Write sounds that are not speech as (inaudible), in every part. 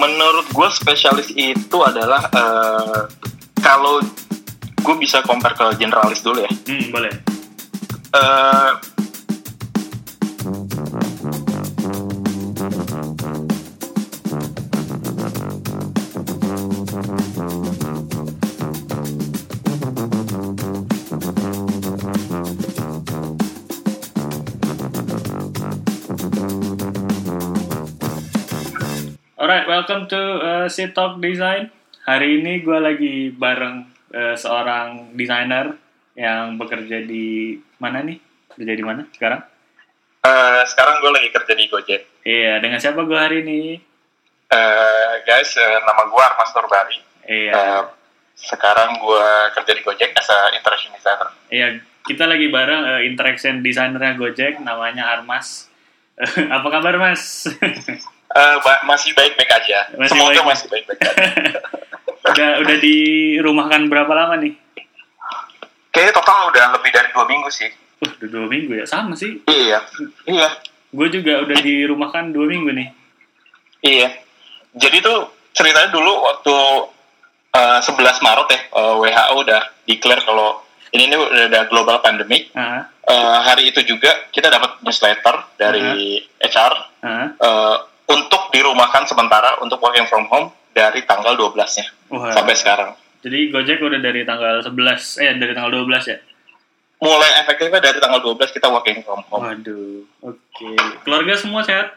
menurut gue spesialis itu adalah eh, kalau gue bisa compare ke generalis dulu ya. Hmm, boleh. Eh, welcome to uh, Sit Talk Design. Hari ini gue lagi bareng uh, seorang desainer yang bekerja di mana nih? Kerja di mana sekarang? eh, sekarang gue lagi kerja di Gojek. Iya, dengan siapa gue hari ini? Eh, guys, eh, nama gue Armas Nurbari. Iya, Eh, sekarang gue kerja di Gojek as a interaction designer. iya. Kita lagi bareng uh, interaction designernya Gojek, namanya Armas. (laughs) Apa kabar Mas? (laughs) Eh, ba- masih baik-baik aja. Masih Semoga baik-baik. masih baik-baik aja. (laughs) udah udah dirumahkan berapa lama nih? Kayaknya total udah lebih dari dua minggu sih. Uh, udah dua minggu ya, sama sih. Iya, iya, Gue juga udah dirumahkan dua minggu nih. iya. Jadi tuh ceritanya dulu waktu eh, 11 Maret ya, eh, WHO udah declare kalau ini nih udah ada global pandemic. Ah, Eh, hari itu juga kita dapat newsletter dari HR ah. eh, untuk dirumahkan sementara untuk working from home dari tanggal 12-nya Wah. sampai sekarang. Jadi Gojek udah dari tanggal 11, eh dari tanggal 12 ya? Mulai efektifnya dari tanggal 12 kita working from home. Waduh, oke. Keluarga semua sehat?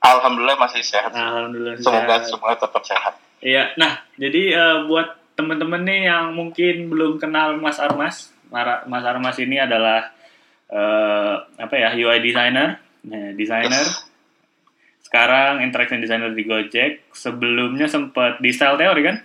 Alhamdulillah masih sehat. Alhamdulillah Semoga sehat. semua tetap sehat. Iya, nah jadi eh, buat temen-temen nih yang mungkin belum kenal Mas Armas, Mas Armas ini adalah eh, apa ya UI designer, nah, designer. Yes. Sekarang interaction designer di Gojek. Sebelumnya sempat di Style Theory kan?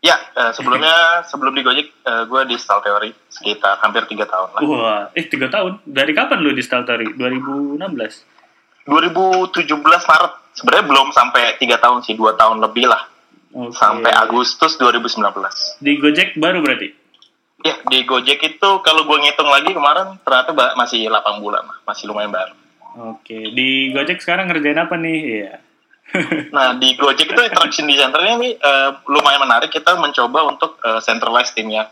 Ya, eh, sebelumnya (laughs) sebelum di Gojek, eh, gue di Style Theory sekitar hampir tiga tahun lah. Wah, eh tiga tahun. Dari kapan lu di Style Theory? 2016. 2017 Maret, sebenarnya belum sampai tiga tahun sih, dua tahun lebih lah, Oke. sampai Agustus 2019. Di Gojek baru berarti? Ya, di Gojek itu kalau gue ngitung lagi kemarin ternyata masih 8 bulan masih lumayan baru. Oke, di Gojek sekarang ngerjain apa nih? Iya. (laughs) Nah, di Gojek itu interaction designer-nya nih eh, lumayan menarik. Kita mencoba untuk eh, centralize timnya.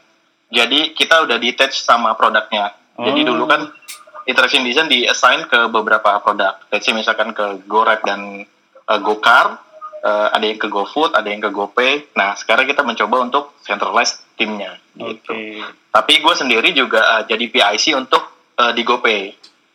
Jadi kita udah detach sama produknya. Jadi Oh. dulu kan interaction design di-assign ke beberapa produk. Let's say misalkan ke GoRap dan eh, GoCar, eh, ada yang ke GoFood, ada yang ke GoPay. Nah, sekarang kita mencoba untuk centralize timnya. Gitu. Tapi gue sendiri juga eh, jadi PIC untuk eh, di GoPay.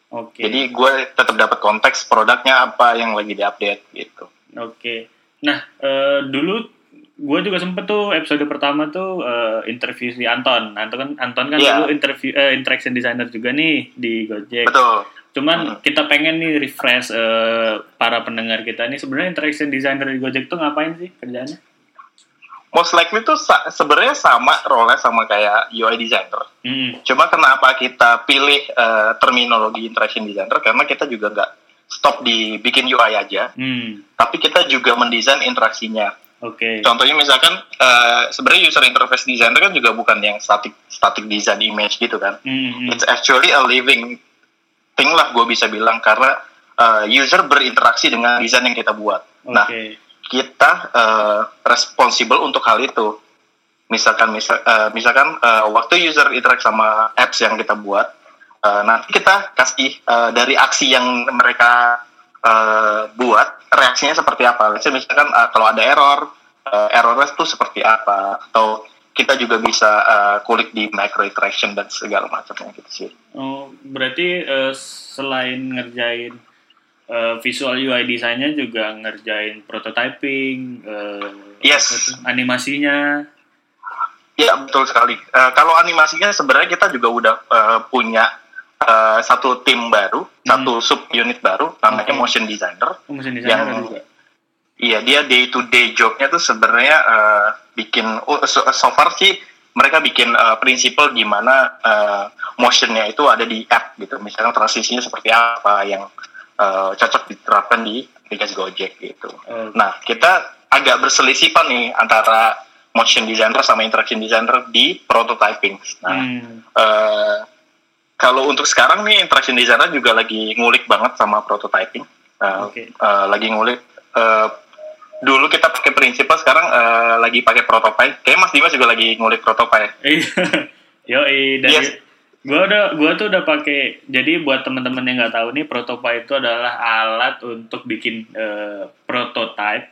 Oke. Jadi gue tetap dapat konteks produknya apa yang lagi diupdate gitu. Oke. Nah, eh, dulu gue juga sempet tuh episode pertama tuh eh, interview si Anton. Anton kan Anton kan Iya. dulu interview eh, interaction designer juga nih di Gojek. Betul. Cuman Hmm. kita pengen nih refresh eh, para pendengar kita nih sebenarnya interaction designer di Gojek tuh ngapain sih kerjaannya? Most likely tuh sa- sebenarnya sama role sama kayak UI designer. Hmm. Cuma kenapa kita pilih eh, terminologi interaction designer karena kita juga nggak stop di bikin UI aja, Hmm. tapi kita juga mendesain interaksinya. Oke. Contohnya misalkan eh, sebenarnya user interface designer kan juga bukan yang static static design image gitu kan. Hmm, hmm. It's actually a living thing lah gue bisa bilang karena eh, user berinteraksi dengan desain yang kita buat. Nah, Oke. Kita eh, responsible untuk hal itu. Misalkan misal, eh, misalkan eh, waktu user interact sama apps yang kita buat, eh, nanti kita kasih eh, dari aksi yang mereka eh, buat reaksinya seperti apa. Misalkan eh, kalau ada error, eh, errornya itu seperti apa atau kita juga bisa eh, kulik di micro interaction dan segala macamnya gitu sih. Oh, berarti eh, selain ngerjain eh, visual UI desainnya juga ngerjain prototyping, eh, Yes. animasinya. Iya betul sekali. Eh, kalau animasinya sebenarnya kita juga udah eh, punya eh, satu tim baru, satu sub unit baru, namanya Oke. motion designer. Oh, mesin desainer Yang- juga. Iya dia day to day jobnya tuh sebenarnya eh, bikin oh, so, so far sih mereka bikin eh, prinsipal gimana eh, motionnya itu ada di app gitu. Misalnya transisinya seperti apa yang eh, cocok diterapkan di aplikasi Gojek gitu. Oh, Nah, kita agak berselisipan nih antara motion designer sama interaction designer di prototyping. Nah, hmm, eh, kalau untuk sekarang nih interaction designer juga lagi ngulik banget sama prototyping. Nah, Oke. eh, lagi ngulik. eh, prinsipnya sekarang uh, lagi pakai prototype. Kayak Mas Dimas juga lagi ngulik prototype. Iya. (laughs) Yo, dari Yes. Gua udah gua tuh udah pakai. Jadi buat teman-teman yang nggak tahu nih, prototype itu adalah alat untuk bikin eh, prototype.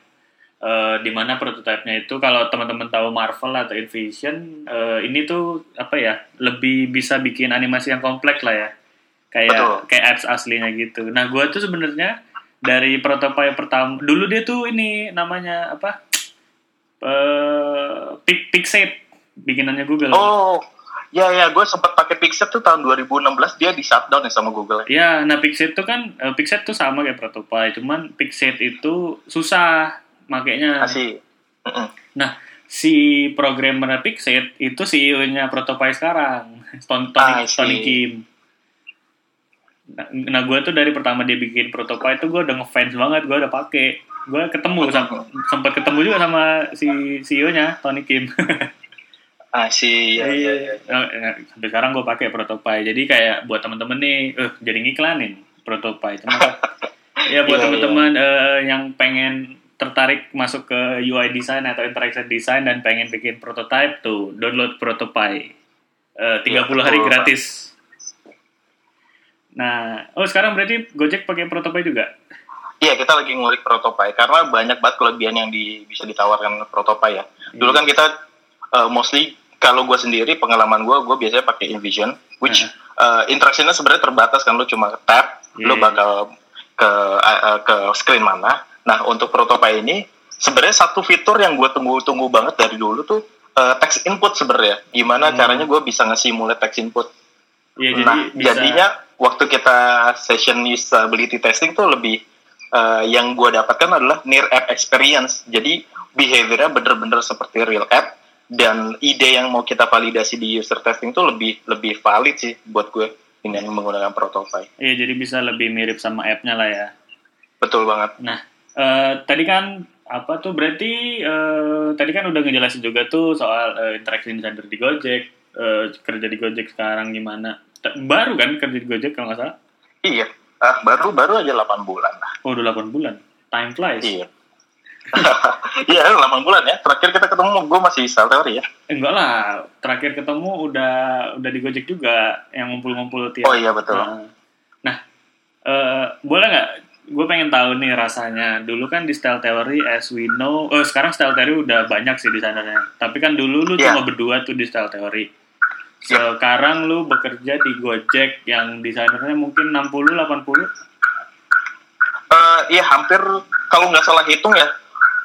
Eh, di mana prototipenya itu kalau teman-teman tahu Marvel atau Invision, eh, ini tuh apa ya? Lebih bisa bikin animasi yang kompleks lah ya. Kayak Betul. kayak apps aslinya gitu. Nah, gua tuh sebenarnya dari prototype pertama dulu dia tuh ini namanya apa? Pic- Pixate bikinannya Google. Oh, ya ya, gue sempat pakai Pixel tuh tahun 2016 dia di shutdown ya sama Google. Ya, nah Pixate itu kan eh, Pixate tuh sama kayak prototype, cuman Pixate itu susah makanya. Masih. Mm-mm. Nah, si programmer Pixate itu CEO-nya prototype sekarang, (laughs) Tony, Tony. Tony Kim. Nah, nah gue tuh dari pertama dia bikin prototype itu gue udah ngefans banget, gue udah pakai. Gue ketemu, sempat ketemu juga sama si CEO-nya, Tony Kim. (laughs) Ah, sih, ya, ya, ya. Eh, eh, sampai sekarang gue pakai prototype jadi kayak buat temen-temen nih eh jadi ngiklanin prototype Cuma, (laughs) ya buat Iya, temen-temen eh, yang pengen tertarik masuk ke UI design atau interaction design dan pengen bikin prototype tuh download prototype Eh, 30 Iya, hari betul, Pak. gratis. Nah oh sekarang berarti Gojek pakai prototype juga? Iya, kita lagi ngulik prototype karena banyak banget kelebihan yang di, bisa ditawarkan prototype ya. Dulu kan kita uh, mostly kalau gue sendiri pengalaman gue, gue biasanya pakai InVision, which uh, interaksinya sebenarnya terbatas kan lo cuma tap, Iya. lo bakal ke uh, uh, ke screen mana. Nah untuk prototype ini sebenarnya satu fitur yang gue tunggu-tunggu banget dari dulu tuh uh, text input sebenarnya. Gimana Hmm. caranya gue bisa nge-simulate text input. Iya jadi nah, bisa jadinya waktu kita session usability testing tuh lebih eh, yang gue dapatkan adalah near app experience. Jadi behaviornya bener-bener seperti real app dan ide yang mau kita validasi di user testing tuh lebih lebih valid sih buat gue dengan menggunakan prototype. iya jadi bisa lebih mirip sama app-nya lah ya Betul banget. Nah, eh, tadi kan apa tuh berarti eh, tadi kan udah ngejelasin juga tuh soal eh, interaction designer di Gojek, eh, kerja di Gojek sekarang gimana? T- Baru kan kerja di Gojek kalau nggak salah? Iya. Ah, baru baru aja 8 bulan lah. Oh, udah 8 bulan. Time flies. Iya. (laughs) Iya, 8 bulan ya. Terakhir kita ketemu gue masih sel teori ya. Enggak lah, terakhir ketemu udah udah di Gojek juga yang ngumpul-ngumpul tiap. Oh iya betul. Nah, nah, eh, boleh nggak? Gue pengen tahu nih rasanya. Dulu kan di Style Theory, as we know, oh sekarang Style Theory udah banyak sih desainernya. Tapi kan dulu lu Iya. cuma berdua tuh di Style Theory. Sekarang lu bekerja di Gojek yang desainernya mungkin 60 80. Eh, iya hampir kalau nggak salah hitung ya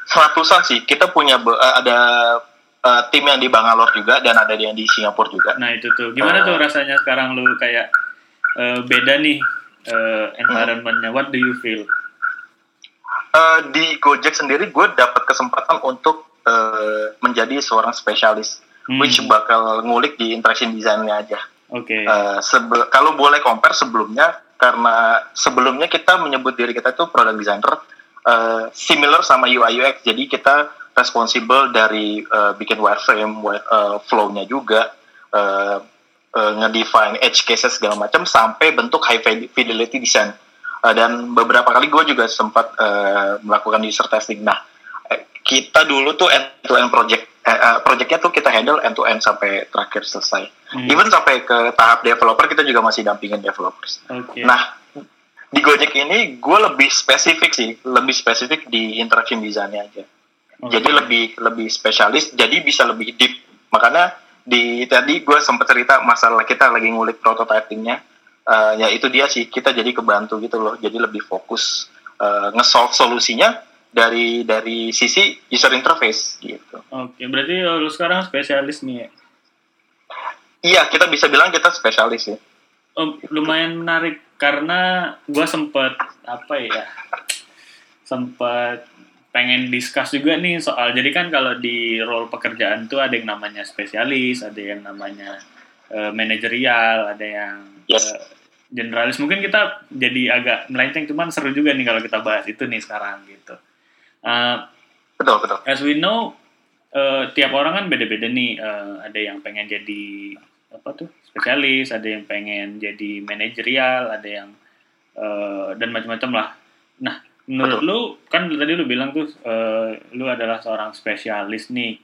seratusan sih. Kita punya eh, ada eh, tim yang di Bangalore juga dan ada yang di Singapura juga. Nah, itu tuh. Gimana Eh. tuh rasanya sekarang lu kayak eh, beda nih eh, environment-nya? What do you feel? Eh, di Gojek sendiri gue dapat kesempatan untuk eh, menjadi seorang spesialis, Hmm. which bakal ngulik di interaction design-nya aja. Oke. Eh, sebe- kalau boleh compare sebelumnya, karena sebelumnya kita menyebut diri kita itu product designer, eh, similar sama UI UX. Jadi kita responsible dari eh, bikin wireframe, wi- eh, flow-nya juga, eh, eh, ngedefine edge cases segala macam sampai bentuk high fide- fidelity design. Eh, dan beberapa kali gue juga sempat eh, melakukan user testing. Nah, kita dulu tuh end to end project, eh, projectnya tuh kita handle end to end sampai terakhir selesai. Hmm. Even sampai ke tahap developer kita juga masih dampingin developers. Oke. Nah, di Gojek ini gue lebih spesifik sih, lebih spesifik di interaction design-nya aja. Oke. Jadi lebih lebih spesialis, jadi bisa lebih deep. Makanya di tadi gue sempat cerita masalah kita lagi ngulik prototypingnya, eh, ya itu dia sih kita jadi kebantu gitu loh. Jadi lebih fokus eh, nge-solve solusinya dari dari sisi user interface gitu. Oke, berarti oh, lu sekarang spesialis nih ya? Iya, kita bisa bilang kita spesialis sih. Oh, lumayan menarik karena gue sempet apa ya sempet pengen discuss juga nih soal jadi kan kalau di role pekerjaan tuh ada yang namanya spesialis ada yang namanya eh, manajerial ada yang Yes. eh, generalis mungkin kita jadi agak melenceng cuman seru juga nih kalau kita bahas itu nih sekarang gitu Eh, Betul, betul. as we know eh, tiap orang kan beda-beda nih Eh, ada yang pengen jadi apa tuh spesialis ada yang pengen jadi manajerial ada yang eh, dan macam-macam lah nah menurut lu kan tadi lu bilang tuh uh, lu adalah seorang spesialis nih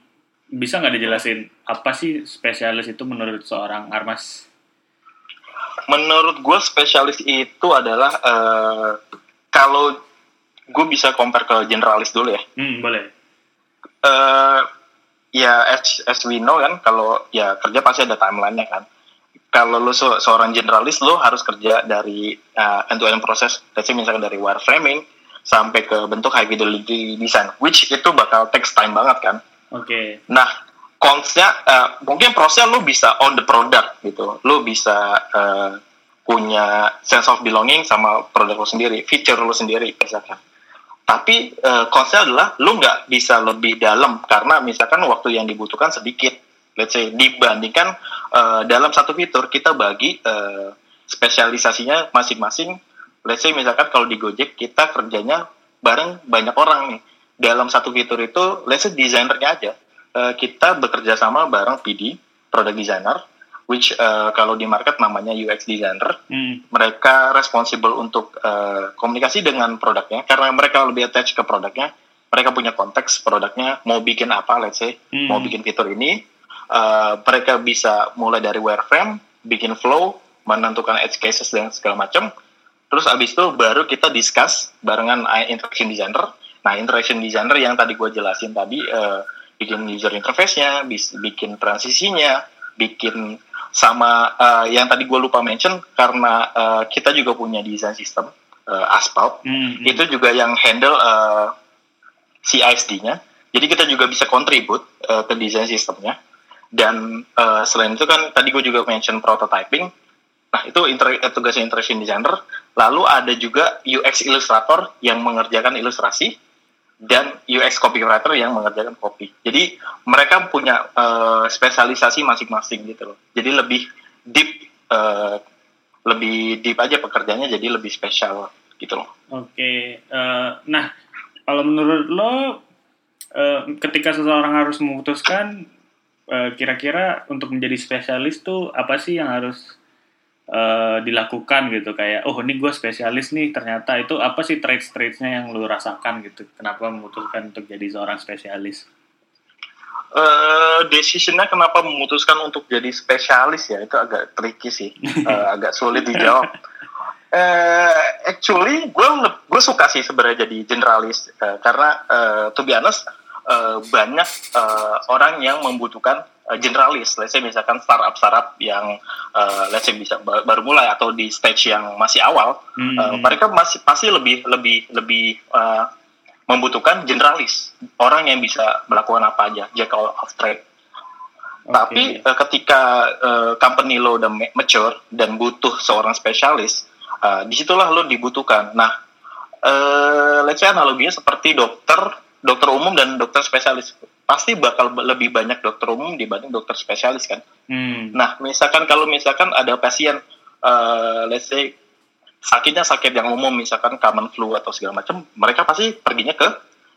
bisa nggak dijelasin apa sih spesialis itu menurut seorang Armas? Menurut gue spesialis itu adalah uh, kalau gue bisa compare ke generalis dulu ya. Hmm, boleh. Uh, ya as, as we know kan kalau ya kerja pasti ada timelinenya kan. Kalau lu se seorang generalis lu harus kerja dari uh, end to end proses, misalkan dari wireframing sampai ke bentuk high fidelity design, which itu bakal takes time banget kan Oke. Okay. Nah, konsnya uh, mungkin prosesnya lu bisa on the product gitu. Lu bisa uh, punya sense of belonging sama produk lu sendiri, feature lu sendiri misalkan. Tapi uh, konsnya adalah lu nggak bisa lebih dalam karena misalkan waktu yang dibutuhkan sedikit. Let's say dibandingkan uh, dalam satu fitur kita bagi uh, spesialisasinya masing-masing. Let's say misalkan kalau di Gojek kita kerjanya bareng banyak orang nih dalam satu fitur itu, let's say desainernya aja, uh, kita bekerja sama bareng PD, product designer, which uh, kalau di market namanya UX designer. Hmm. Mereka responsible untuk uh, komunikasi dengan produknya, karena mereka lebih attach ke produknya. Mereka punya konteks produknya, mau bikin apa, let's say, hmm. mau bikin fitur ini. Uh, mereka bisa mulai dari wireframe, bikin flow, menentukan edge cases dan segala macam. Terus abis itu baru kita discuss barengan interaction designer Nah, interaction designer yang tadi gue jelasin tadi, uh, bikin user interface-nya, bikin transisinya, bikin sama uh, yang tadi gue lupa mention, karena uh, kita juga punya design system, uh, Asphalt, mm -hmm. itu juga yang handle uh, CISD-nya. Jadi kita juga bisa contribute uh, ke design sistemnya. Dan uh, selain itu kan tadi gue juga mention prototyping. Nah, itu inter tugasnya interaction designer. Lalu ada juga UX illustrator yang mengerjakan ilustrasi dan UX copywriter yang mengerjakan copy. Jadi mereka punya uh, spesialisasi masing-masing gitu loh. Jadi lebih deep, uh, lebih deep aja pekerjaannya jadi lebih spesial gitu loh. Oke, okay. uh, eh, nah kalau menurut lo uh, ketika seseorang harus memutuskan kira-kira uh, untuk menjadi spesialis tuh apa sih yang harus uh, dilakukan gitu. Kayak oh ini gue spesialis nih ternyata itu apa sih traits traitsnya yang lu rasakan gitu? Kenapa memutuskan untuk jadi seorang spesialis? Uh, decisionnya kenapa memutuskan untuk jadi spesialis ya? Itu agak tricky sih. Uh, (laughs) agak sulit dijawab. Uh, actually gue gue suka sih sebenarnya jadi generalis. Uh, karena uh, to be honest uh, banyak uh, orang yang membutuhkan uh, generalis, let's say misalkan startup startup yang uh, let's say bisa baru mulai atau di stage yang masih awal, hmm. uh, mereka masih pasti lebih lebih lebih uh, membutuhkan generalis, orang yang bisa melakukan apa aja, jack all of trade. Okay. Tapi uh, ketika uh, company lo udah mature dan butuh seorang spesialis, uh, di situlah lo dibutuhkan. Nah, uh, let's say analoginya seperti dokter, dokter umum dan dokter spesialis pasti bakal lebih banyak dokter umum dibanding dokter spesialis kan. Hmm. Nah, misalkan kalau misalkan ada pasien, uh, let's say sakitnya sakit yang umum, misalkan common flu atau segala macam, mereka pasti perginya ke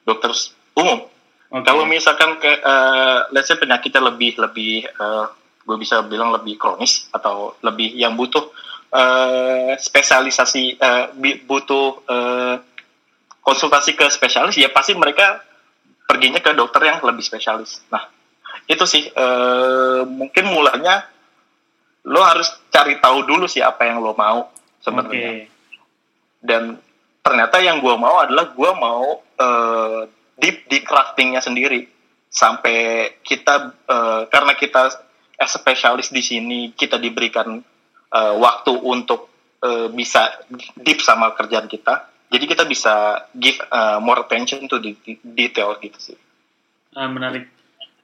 dokter umum. Okay. Kalau misalkan ke, uh, let's say penyakitnya lebih lebih, uh, gue bisa bilang lebih kronis atau lebih yang butuh uh, spesialisasi, uh, butuh uh, konsultasi ke spesialis, ya pasti mereka perginya ke dokter yang lebih spesialis. Nah, itu sih e, mungkin mulanya lo harus cari tahu dulu sih apa yang lo mau sebenarnya. Okay. Dan ternyata yang gue mau adalah gue mau e, deep di craftingnya sendiri sampai kita e, karena kita as spesialis di sini kita diberikan e, waktu untuk e, bisa deep sama kerjaan kita jadi kita bisa give uh, more attention to the detail gitu sih. Uh, menarik.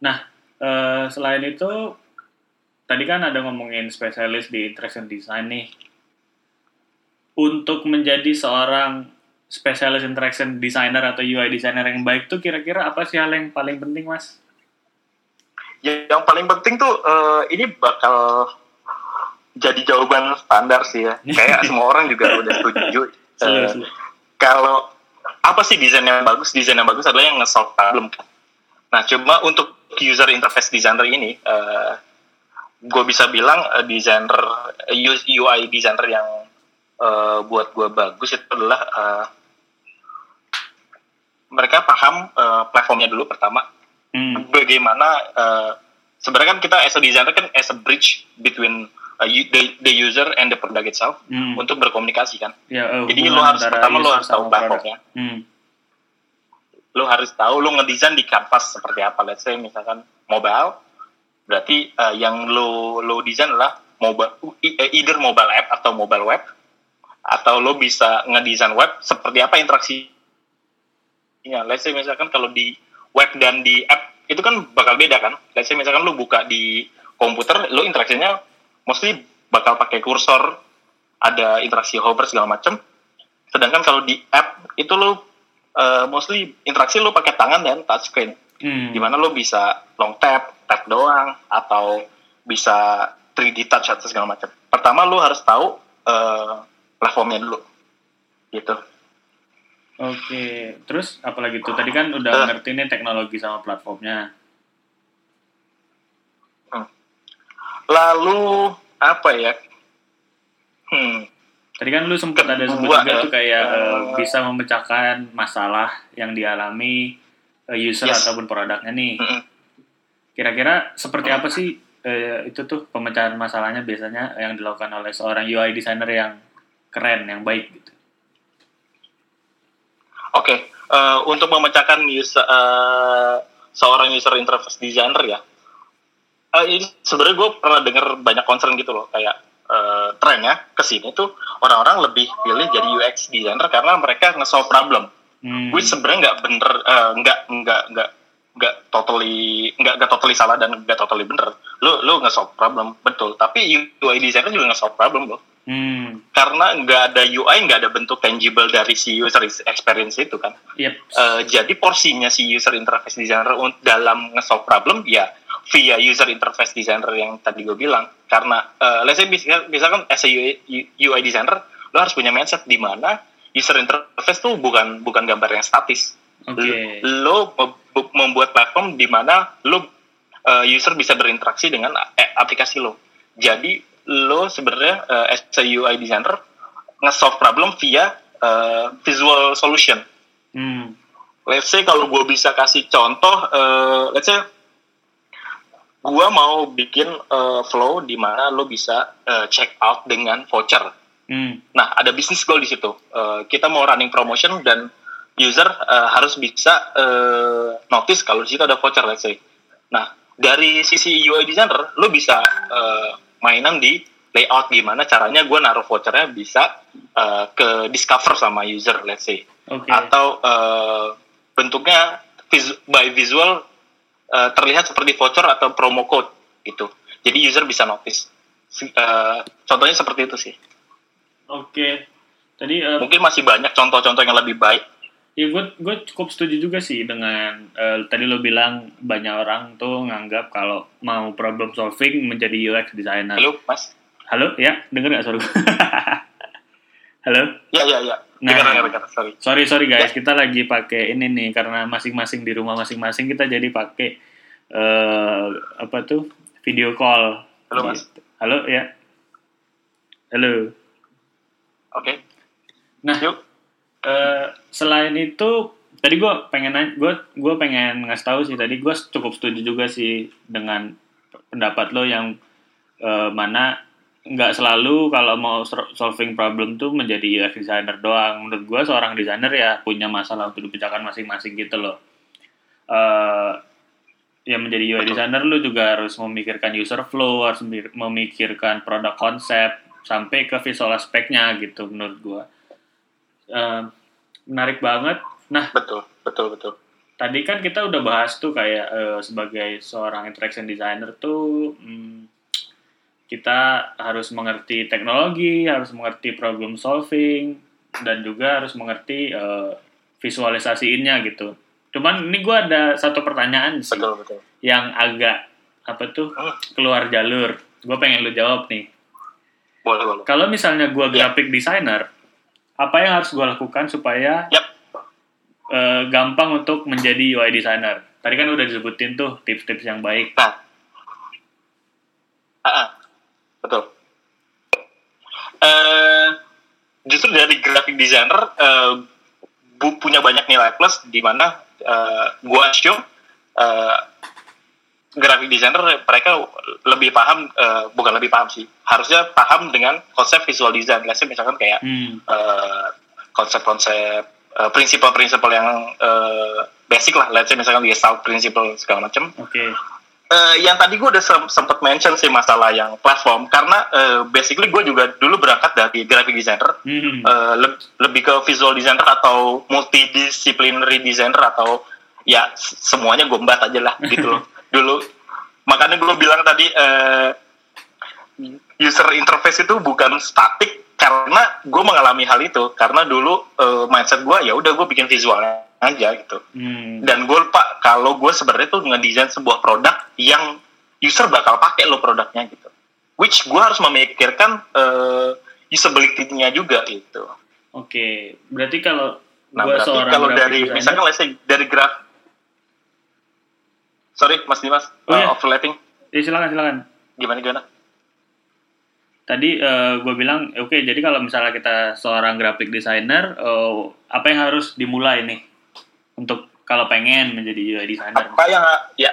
Nah, uh, selain itu tadi kan ada ngomongin spesialis di interaction design nih. Untuk menjadi seorang spesialis interaction designer atau UI designer yang baik tuh kira-kira apa sih hal yang paling penting, Mas? Ya, yang paling penting tuh uh, ini bakal jadi jawaban standar sih ya. (laughs) Kayak semua orang juga udah setuju. Uh, kalau apa sih desain yang bagus? Desain yang bagus adalah yang nge-solve problem. Nah, cuma untuk user interface designer ini, uh, eh, gue bisa bilang uh, designer UI designer yang uh, buat gue bagus itu adalah uh, mereka paham uh, platformnya dulu pertama. Hmm. Bagaimana uh, sebenarnya kan kita as a designer kan as a bridge between uh, you- the, the user and the product itself Hmm. untuk berkomunikasi kan. Ya, eh, Jadi lo harus pertama lo harus tahu platformnya. Hmm. Lo harus tahu lo ngedesain di canvas seperti apa. Let's say misalkan mobile, berarti uh, yang lo lo desain adalah mobile e- either mobile app atau mobile web atau lo bisa ngedesain web seperti apa interaksinya. Let's say misalkan kalau di web dan di app itu kan bakal beda kan. Let's say misalkan lo buka di komputer, lo interaksinya mostly bakal pakai kursor, ada interaksi hover segala macam. Sedangkan kalau di app itu lo uh, mostly interaksi lo pakai tangan dan touchscreen Hmm. di mana lo bisa long tap, tap doang, atau bisa 3D touch atau segala macam. Pertama lo harus tahu eh, platformnya dulu, gitu. Oke, terus apalagi tuh tadi kan udah Eh. ngerti nih teknologi sama platformnya. Lalu apa ya? Hmm, Tadi kan lu sempat ada sebut juga ya. tuh kayak Eh. bisa memecahkan masalah yang dialami eh, user Yes. ataupun produknya nih. Kira-kira seperti apa sih eh, itu tuh pemecahan masalahnya biasanya yang dilakukan oleh seorang UI designer yang keren, yang baik gitu. Oke, eh, untuk memecahkan user, eh, seorang user interface designer ya, eh, ini sebenarnya gue pernah dengar banyak concern gitu loh, kayak eh, trennya ke sini tuh orang-orang lebih pilih jadi UX designer karena mereka nge-solve problem. Hmm. Which sebenarnya nggak bener, eh, nggak nggak nggak nggak totally nggak nggak totally salah dan nggak totally bener. Lu lu nge-solve problem betul, tapi UI designer juga nge-solve problem loh Hmm. karena nggak ada UI nggak ada bentuk tangible dari si user experience itu kan Yep. Eh, jadi porsinya si user interface designer dalam nge-solve problem ya via user interface designer yang tadi gue bilang karena eh, let's say bisa- misalkan as a UI, UI designer lo harus punya mindset di mana user interface tuh bukan bukan gambar yang statis Oke. lo mem- membuat platform di mana lo uh, user bisa berinteraksi dengan eh, aplikasi lo. Jadi lo sebenarnya uh, as a UI designer nge-solve problem via uh, visual solution. Hmm. Let's say kalau gue bisa kasih contoh, uh, let's say gue mau bikin uh, flow di mana lo bisa uh, check out dengan voucher. Hmm. Nah, ada bisnis goal di situ. Eh, kita mau running promotion dan user eh, harus bisa eh, notice kalau di situ ada voucher, let's say. Nah, dari sisi UI designer, lo bisa eh, mainan di layout gimana caranya gue naruh vouchernya bisa eh, ke discover sama user, let's say. Oke. Atau eh, bentuknya vis- by visual eh, terlihat seperti voucher atau promo code gitu. Jadi user bisa notice. Eh, contohnya seperti itu sih Oke. Tadi eh, mungkin masih banyak contoh-contoh yang lebih baik. Ya gue gue cukup setuju juga sih dengan eh, tadi lo bilang banyak orang tuh nganggap kalau mau problem solving menjadi UX designer. Halo, Mas? Halo, ya denger gak suara gue? (laughs) Halo. Ya, ya, ya. Nah. Dengar, dengar. Sorry. Sorry sorry guys, Ya. kita lagi pakai ini nih karena masing-masing di rumah masing-masing kita jadi pakai eh apa tuh video call. Halo, Mas. Halo ya. Halo. Oke. Nah, Yuk. Eh, selain itu tadi gue pengen gue gue pengen ngasih tahu sih tadi gue cukup setuju juga sih dengan pendapat lo yang eh, mana nggak selalu kalau mau sol- solving problem tuh menjadi UX designer doang menurut gue seorang desainer ya punya masalah untuk dipecahkan masing-masing gitu loh eh ya menjadi UI Betul. designer lu juga harus memikirkan user flow harus memik- memikirkan produk konsep sampai ke visual aspeknya gitu menurut gue Eh, menarik banget. Nah, Betul, betul, betul. tadi kan kita udah bahas tuh kayak eh, sebagai seorang interaction designer tuh hmm, kita harus mengerti teknologi, harus mengerti problem solving, dan juga harus mengerti eh, visualisasiinnya gitu. Cuman ini gue ada satu pertanyaan sih Betul, betul. yang agak apa tuh Hmm, keluar jalur. Gue pengen lu jawab nih. boleh, boleh. Kalau misalnya gue Ya. graphic designer, apa yang harus gue lakukan supaya Yap. eh, gampang untuk menjadi UI designer? Tadi kan udah disebutin tuh tips-tips yang baik. Nah. Ah, ah. Betul. Eh, justru dari graphic designer, eh, bu- punya banyak nilai plus di mana uh, gua assume uh, graphic designer mereka lebih paham uh, bukan lebih paham sih harusnya paham dengan konsep visual design say misalkan kayak Hmm. uh, konsep-konsep uh, prinsipal-prinsipal yang uh, basic lah let's say misalkan gestalt principle segala macam Oke. Eh, yang tadi gue udah sem- sempet mention sih masalah yang platform karena eh, basically gue juga dulu berangkat dari graphic designer. Hmm. Eh, le- lebih ke visual designer atau multidisciplinary designer atau ya semuanya gue embat aja lah gitu loh. (laughs) Dulu makanya gue bilang tadi eh, user interface itu bukan statik karena gue mengalami hal itu. Karena dulu eh, mindset gue ya udah gue bikin visualnya aja gitu Hmm. dan gue lupa kalau gue sebenarnya tuh ngedesain sebuah produk yang user bakal pakai lo produknya gitu which gue harus memikirkan uh, usability-nya juga gitu Oke. Berarti kalau nah berarti seorang kalau dari designer- misalkan let's say dari graf sorry mas Dimas Oh, uh, iya. overlapping Ya, silakan silakan. gimana gimana Tadi gue bilang, oke, jadi kalau misalnya kita seorang graphic designer, eh, apa yang harus dimulai nih untuk kalau pengen menjadi UI designer? apa yang ya.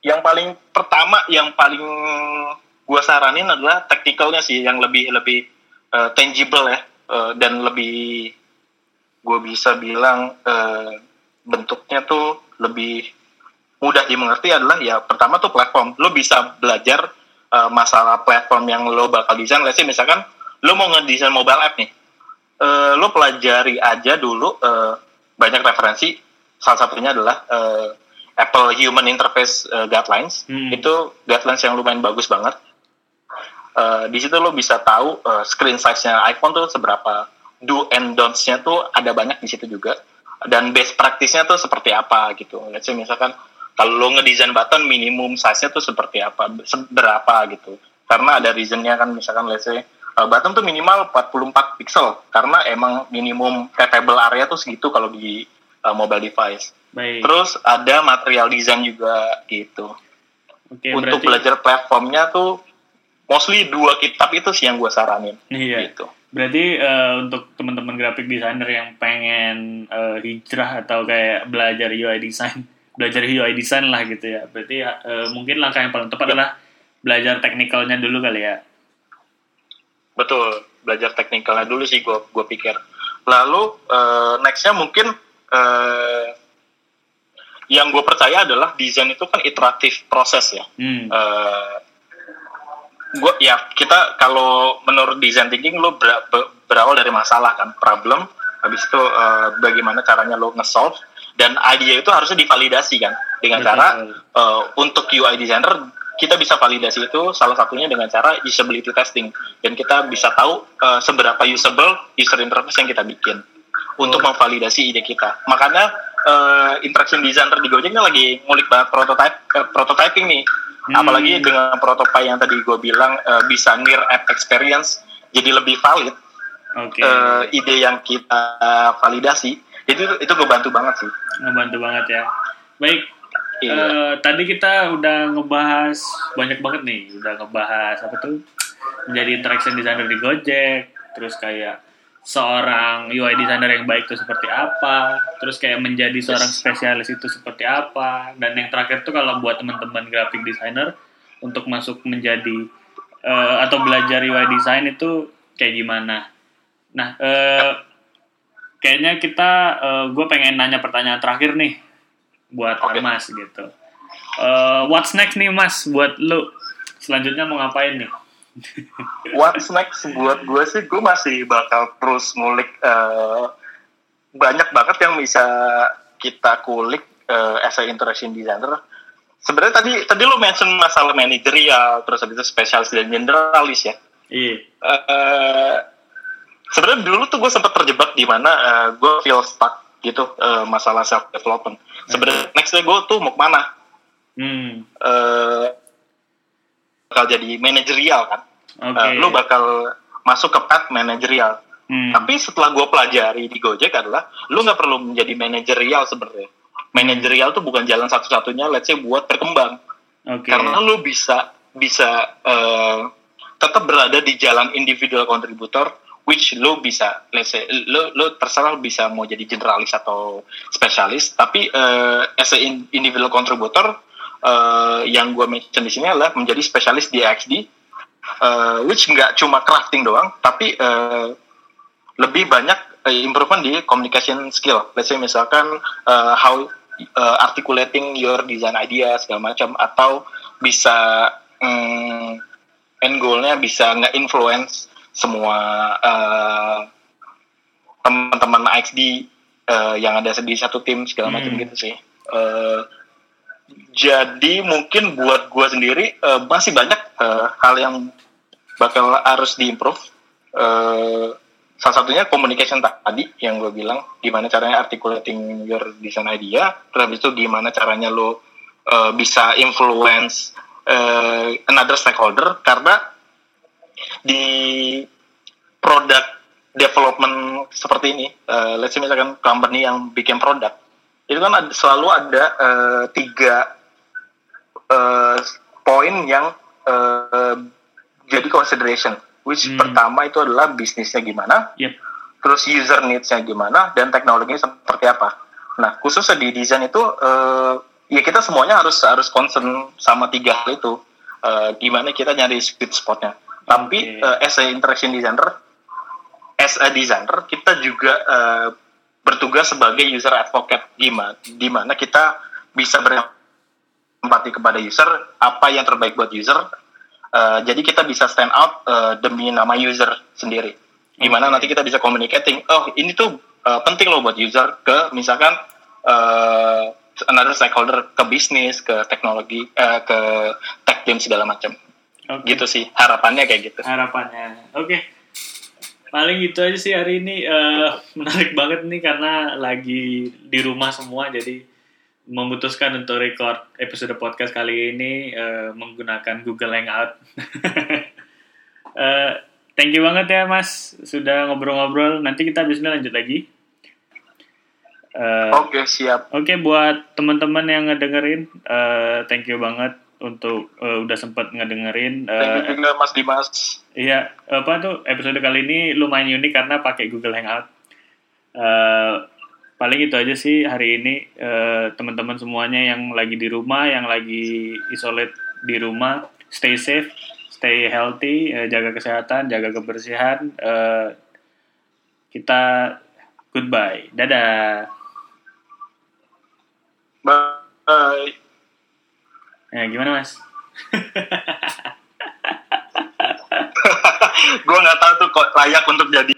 Yang paling pertama yang paling gue saranin adalah teknikalnya sih yang lebih lebih eh, tangible ya. Eh, dan lebih gue bisa bilang eh, bentuknya tuh lebih mudah dimengerti adalah ya pertama tuh platform. Lo bisa belajar eh, masalah platform yang lo bakal desain. Let's say misalkan lo mau ngedesain mobile app nih. Eh, lo pelajari aja dulu eh, banyak referensi. Salah satunya adalah eh, Apple Human Interface eh, Guidelines. Hmm. itu guidelines yang lumayan bagus banget. Eh, di situ lo bisa tahu eh, screen size-nya iPhone tuh seberapa. Do and don'ts-nya tuh ada banyak di situ juga. Dan best practice-nya tuh seperti apa gitu. Let's say misalkan kalau lo ngedesain button minimum size-nya tuh seperti apa seberapa gitu. Karena ada reason-nya kan misalkan let's say uh, button tuh minimal 44 pixel karena emang minimum capable area tuh segitu kalau di uh, mobile device. Baik. Terus ada material design juga gitu. Oke, Untuk berarti belajar platformnya tuh mostly dua kitab itu sih yang gue saranin iya. gitu. Berarti eh, untuk teman-teman graphic designer yang pengen eh, hijrah atau kayak belajar UI design, (laughs) belajar UI design lah gitu ya. Berarti eh, mungkin langkah yang paling tepat Ya. adalah belajar teknikalnya dulu kali ya. Betul, belajar teknikalnya dulu sih gue gue pikir. Lalu eh, nextnya mungkin eh, yang gue percaya adalah desain itu kan iteratif proses ya. Hmm. Eh, gua ya kita kalau menurut design thinking lo ber- ber- berawal dari masalah kan problem habis itu eh, bagaimana caranya lo nge-solve dan idea itu harusnya divalidasi kan dengan cara eh, untuk UI designer kita bisa validasi itu salah satunya dengan cara usability testing dan kita bisa tahu eh, seberapa usable user interface yang kita bikin untuk Oh. memvalidasi ide kita makanya eh, interaction designer di Gojek ini lagi ngulik banget prototype eh, prototyping nih Hmm. apalagi dengan prototype yang tadi gue bilang eh, bisa near app experience jadi lebih valid Oke. eh, ide yang kita validasi itu, itu gue bantu banget sih Ngebantu banget ya. Baik. Iya. eh, tadi kita udah ngebahas banyak banget nih, udah ngebahas apa tuh menjadi interaction designer di Gojek, terus kayak seorang UI designer yang baik itu seperti apa, terus kayak menjadi seorang spesialis itu seperti apa, dan yang terakhir tuh kalau buat teman-teman graphic designer untuk masuk menjadi eh, atau belajar UI design itu kayak gimana. Nah, eh, kayaknya kita gue pengen nanya pertanyaan terakhir nih buat Oke. Mas gitu. Eh, what's next nih Mas buat lu? Selanjutnya mau ngapain nih? (laughs) what's next buat gue sih gue masih bakal terus ngulik eh, banyak banget yang bisa kita kulik eh, as a interaction designer sebenarnya tadi tadi lo mention masalah manajerial terus habis itu spesialis dan generalis ya Iya. eh sebenarnya dulu tuh gue sempat terjebak di mana eh, gue feel stuck gitu eh, masalah self development. Sebenarnya nextnya gue tuh mau ke mana? Hmm. Eh bakal jadi manajerial kan? Eh, lu bakal masuk ke path manajerial. Hmm. Tapi setelah gue pelajari di Gojek adalah lu nggak perlu menjadi manajerial sebenarnya. Manajerial tuh bukan jalan satu-satunya, let's say buat berkembang. Oke. Karena lu bisa bisa eh, tetap berada di jalan individual contributor which lo bisa let's say lo lo terserah bisa mau jadi generalis atau spesialis tapi uh, as a individual contributor uh, yang gue mention di sini adalah menjadi spesialis di XD uh, which nggak cuma crafting doang tapi uh, lebih banyak uh, improvement di communication skill. Let's say misalkan uh, how uh, articulating your design idea segala macam atau bisa um, end goalnya bisa nggak influence semua uh, teman-teman XD uh, yang ada di satu tim segala macam hmm. gitu sih. Uh, jadi mungkin buat gue sendiri uh, masih banyak uh, hal yang bakal harus diimprove. Uh, salah satunya communication tadi yang gue bilang gimana caranya articulating your design idea terus itu gimana caranya lo uh, bisa influence uh, another stakeholder karena di produk development seperti ini, uh, let's say misalkan company yang bikin produk, itu kan ada, selalu ada uh, tiga uh, poin yang uh, jadi consideration. Which hmm. pertama itu adalah bisnisnya gimana, yep. terus user needs-nya gimana, dan teknologinya seperti apa. Nah, khususnya di desain itu, uh, ya kita semuanya harus harus concern sama tiga hal itu. Uh, gimana kita nyari sweet spotnya tapi okay. uh, eh, as a interaction designer, as a designer kita juga uh, bertugas sebagai user advocate di mana kita bisa berempati kepada user apa yang terbaik buat user. Uh, jadi kita bisa stand out uh, demi nama user sendiri. Gimana okay. nanti kita bisa communicating, oh ini tuh uh, penting loh buat user ke misalkan uh, another stakeholder ke bisnis, ke teknologi, uh, ke tech team segala macam. Okay. Gitu sih harapannya kayak gitu. Harapannya, oke. Okay. Paling gitu aja sih hari ini uh, menarik banget nih karena lagi di rumah semua jadi memutuskan untuk record episode podcast kali ini uh, menggunakan Google Hangout. uh, (laughs) thank you banget ya Mas sudah ngobrol-ngobrol. Nanti kita bisa lanjut lagi. Uh, Oke okay, siap. Oke okay, buat teman-teman yang ngedengerin, uh, thank you banget untuk uh, udah sempat ngedengerin. Uh, Thank you Mas Dimas. Iya, apa tuh episode kali ini lumayan unik karena pakai Google Hangout. Uh, paling itu aja sih hari ini uh, teman-teman semuanya yang lagi di rumah, yang lagi isolate di rumah, stay safe, stay healthy, uh, jaga kesehatan, jaga kebersihan. Uh, kita goodbye, dadah. Bye. Ya, gimana mas? (laughs) gue nggak tahu tuh kok layak untuk jadi